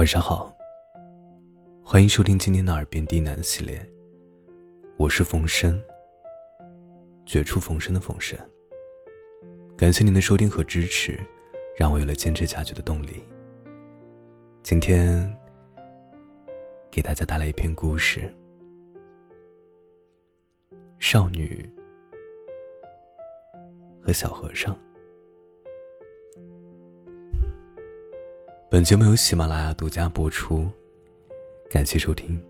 晚上好，欢迎收听今天的《耳边低喃》系列，我是冯生，绝处逢生的冯生。感谢您的收听和支持，让我有了坚持下去的动力。今天给大家带来一篇故事，少女和小和尚。本节目由喜马拉雅独家播出，感谢收听。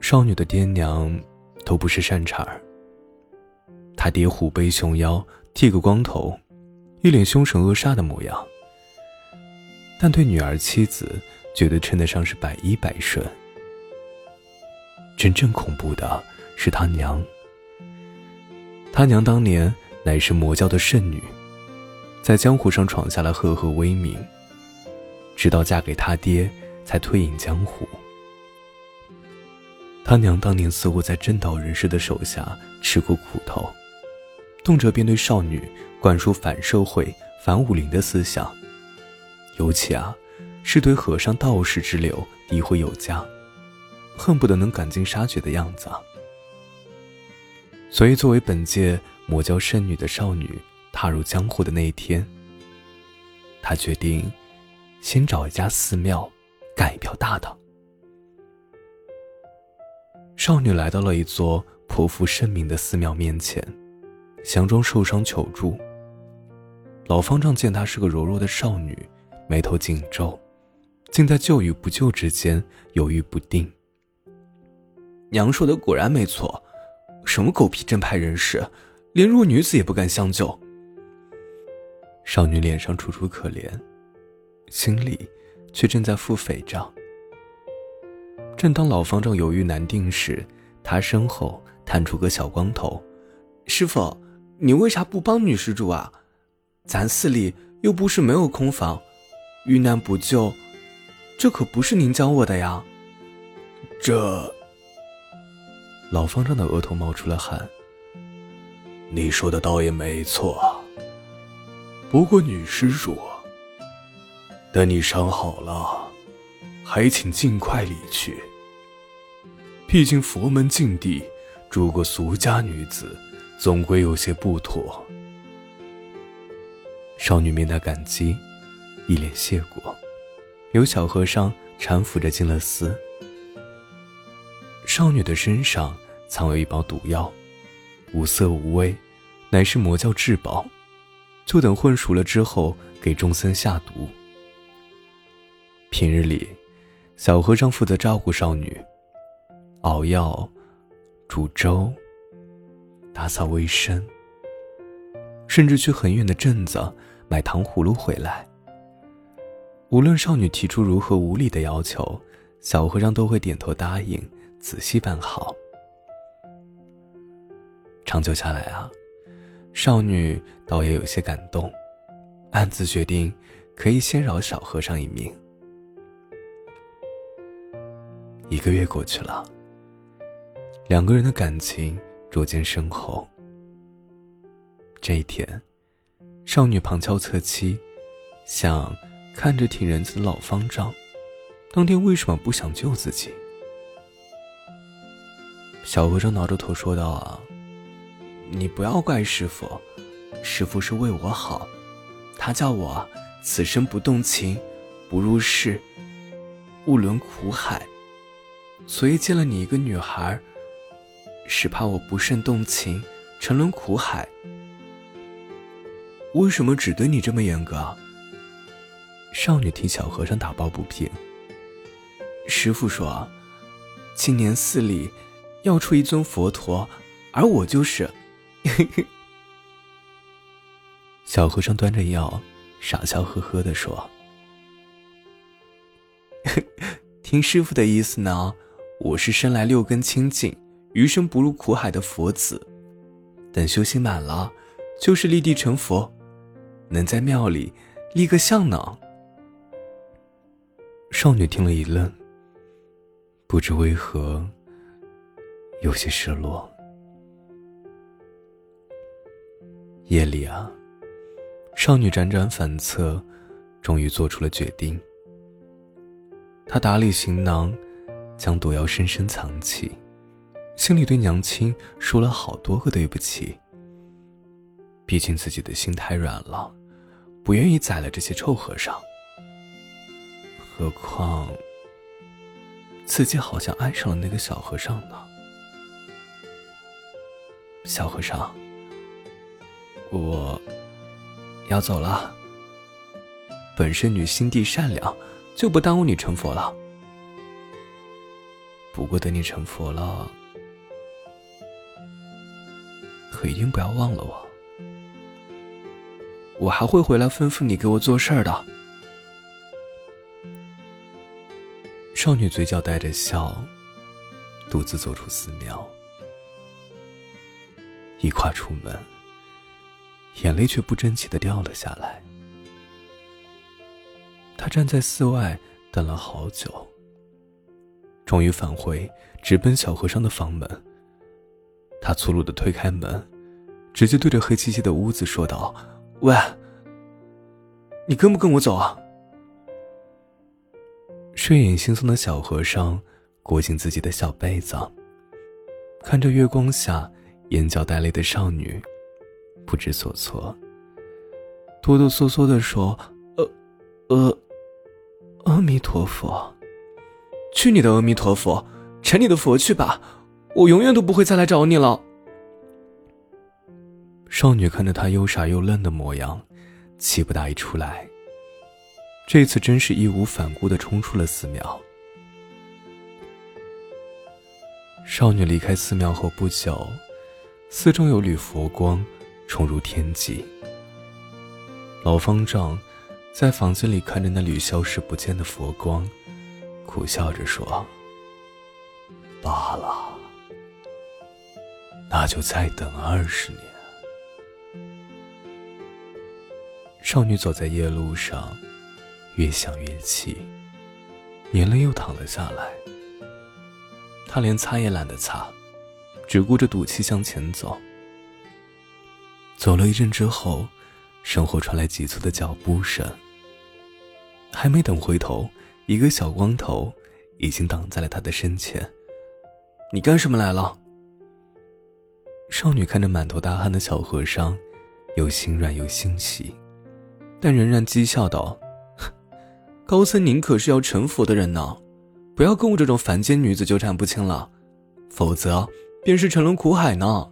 少女的爹娘都不是善茬儿，他爹虎背熊腰，剃个光头，一脸凶神恶煞的模样，但对女儿妻子绝对称得上是百依百顺。真正恐怖的是他娘，他娘当年乃是魔教的圣女。在江湖上闯下了赫赫威名，直到嫁给他爹，才退隐江湖。他娘当年似乎在正道人士的手下吃过苦头，动辄便对少女灌输反社会、反武林的思想，尤其啊，是对和尚、道士之流诋毁有加，恨不得能赶尽杀绝的样子。所以，作为本届魔教圣女的少女。踏入江湖的那一天，他决定先找一家寺庙干一票大的。少女来到了一座颇负盛名的寺庙面前，佯装受伤求助。老方丈见她是个柔弱的少女，眉头紧皱，竟在救与不救之间犹豫不定。娘说的果然没错，什么狗屁正派人士，连弱女子也不敢相救。少女脸上楚楚可怜，心里却正在赴诽谤。正当老方丈犹豫难定时，他身后探出个小光头：“师傅，你为啥不帮女施主啊？咱寺里又不是没有空房，遇难不救，这可不是您教我的呀。”这……老方丈的额头冒出了汗。你说的倒也没错。不过，女施主，等你伤好了，还请尽快离去。毕竟佛门禁地，住个俗家女子，总归有些不妥。少女面带感激，一脸谢过，有小和尚搀扶着进了寺。少女的身上藏有一包毒药，无色无味，乃是魔教至宝。就等混熟了之后，给众僧下毒。平日里，小和尚负责照顾少女，熬药、煮粥、打扫卫生，甚至去很远的镇子买糖葫芦回来。无论少女提出如何无理的要求，小和尚都会点头答应，仔细办好。长久下来啊。少女倒也有些感动，暗自决定可以先饶小和尚一命。一个月过去了，两个人的感情逐渐深厚。这一天，少女旁敲侧击，想看着挺仁慈的老方丈，当天为什么不想救自己？小和尚挠着头说道：“啊。”你不要怪师傅，师傅是为我好，他叫我此生不动情，不入世，勿沦苦海，所以见了你一个女孩，是怕我不慎动情，沉沦苦海。为什么只对你这么严格？少女替小和尚打抱不平。师傅说，今年寺里要出一尊佛陀，而我就是。小和尚端着药，傻笑呵呵的说：“ 听师傅的意思呢，我是生来六根清净，余生不入苦海的佛子。等修行满了，就是立地成佛，能在庙里立个像呢。”少女听了一愣，不知为何，有些失落。夜里啊，少女辗转反侧，终于做出了决定。她打理行囊，将毒药深深藏起，心里对娘亲说了好多个对不起。毕竟自己的心太软了，不愿意宰了这些臭和尚。何况自己好像爱上了那个小和尚呢。小和尚，我要走了。本圣女心地善良，就不耽误你成佛了。不过等你成佛了，可一定不要忘了我。我还会回来吩咐你给我做事儿的。少女嘴角带着笑，独自走出寺庙。一跨出门，眼泪却不争气的掉了下来。他站在寺外等了好久，终于返回，直奔小和尚的房门。他粗鲁的推开门，直接对着黑漆漆的屋子说道。喂，你跟不跟我走啊？睡眼惺忪的小和尚裹紧自己的小被子，看着月光下眼角带泪的少女，不知所措，哆哆嗦嗦的说：“呃，呃，阿弥陀佛，去你的阿弥陀佛，成你的佛去吧，我永远都不会再来找你了。”少女看着他又傻又愣的模样，气不打一处来。这次真是义无反顾的冲出了寺庙。少女离开寺庙后不久，寺中有缕佛光冲入天际。老方丈在房间里看着那缕消失不见的佛光，苦笑着说：“罢了，那就再等二十年。”少女走在夜路上，越想越气，眼泪又淌了下来。她连擦也懒得擦，只顾着赌气向前走。走了一阵之后，身后传来急促的脚步声。还没等回头，一个小光头已经挡在了她的身前。“你干什么来了？”少女看着满头大汗的小和尚，又心软又欣喜。但仍然讥笑道：“高僧，您可是要成佛的人呢，不要跟我这种凡间女子纠缠不清了，否则便是沉沦苦海呢。”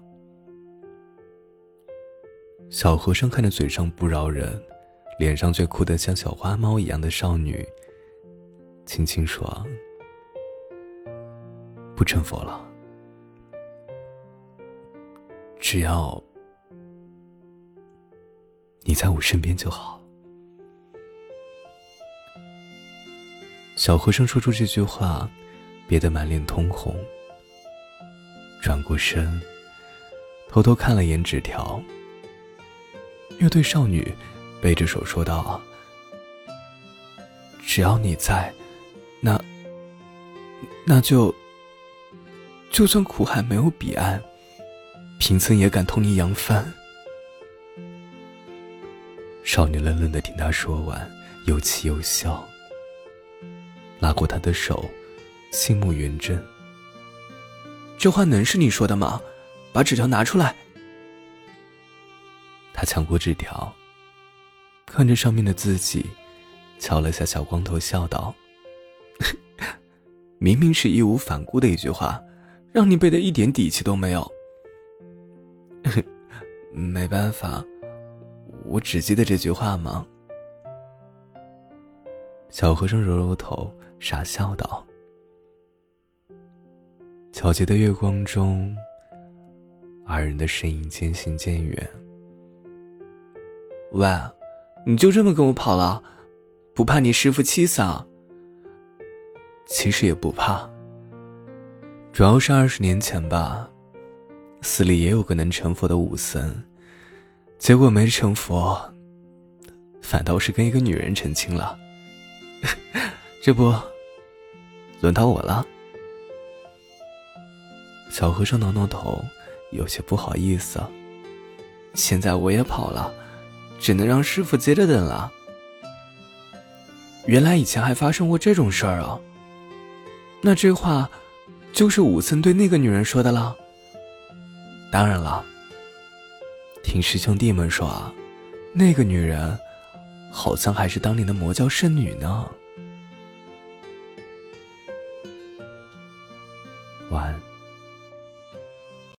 小和尚看着嘴上不饶人，脸上却哭得像小花猫一样的少女，轻轻说：“不成佛了，只要你在我身边就好。”小和尚说出这句话，憋得满脸通红。转过身，偷偷看了眼纸条，乐队少女背着手说道：“只要你在，那……那就……就算苦海没有彼岸，贫僧也敢同你扬帆。”少女愣愣的听他说完，又气又笑。拉过他的手，心目圆睁。这话能是你说的吗？把纸条拿出来。他抢过纸条，看着上面的字迹，敲了下小光头，笑道：“ 明明是义无反顾的一句话，让你背的一点底气都没有。没办法，我只记得这句话吗？”小和尚揉揉头。傻笑道：“皎洁的月光中，二人的身影渐行渐远。喂，你就这么跟我跑了，不怕你师傅气死啊？其实也不怕，主要是二十年前吧，寺里也有个能成佛的武僧，结果没成佛，反倒是跟一个女人成亲了。”这不，轮到我了。小和尚挠挠头，有些不好意思。现在我也跑了，只能让师傅接着等了。原来以前还发生过这种事儿啊！那这话，就是武僧对那个女人说的了。当然了，听师兄弟们说啊，那个女人，好像还是当年的魔教圣女呢。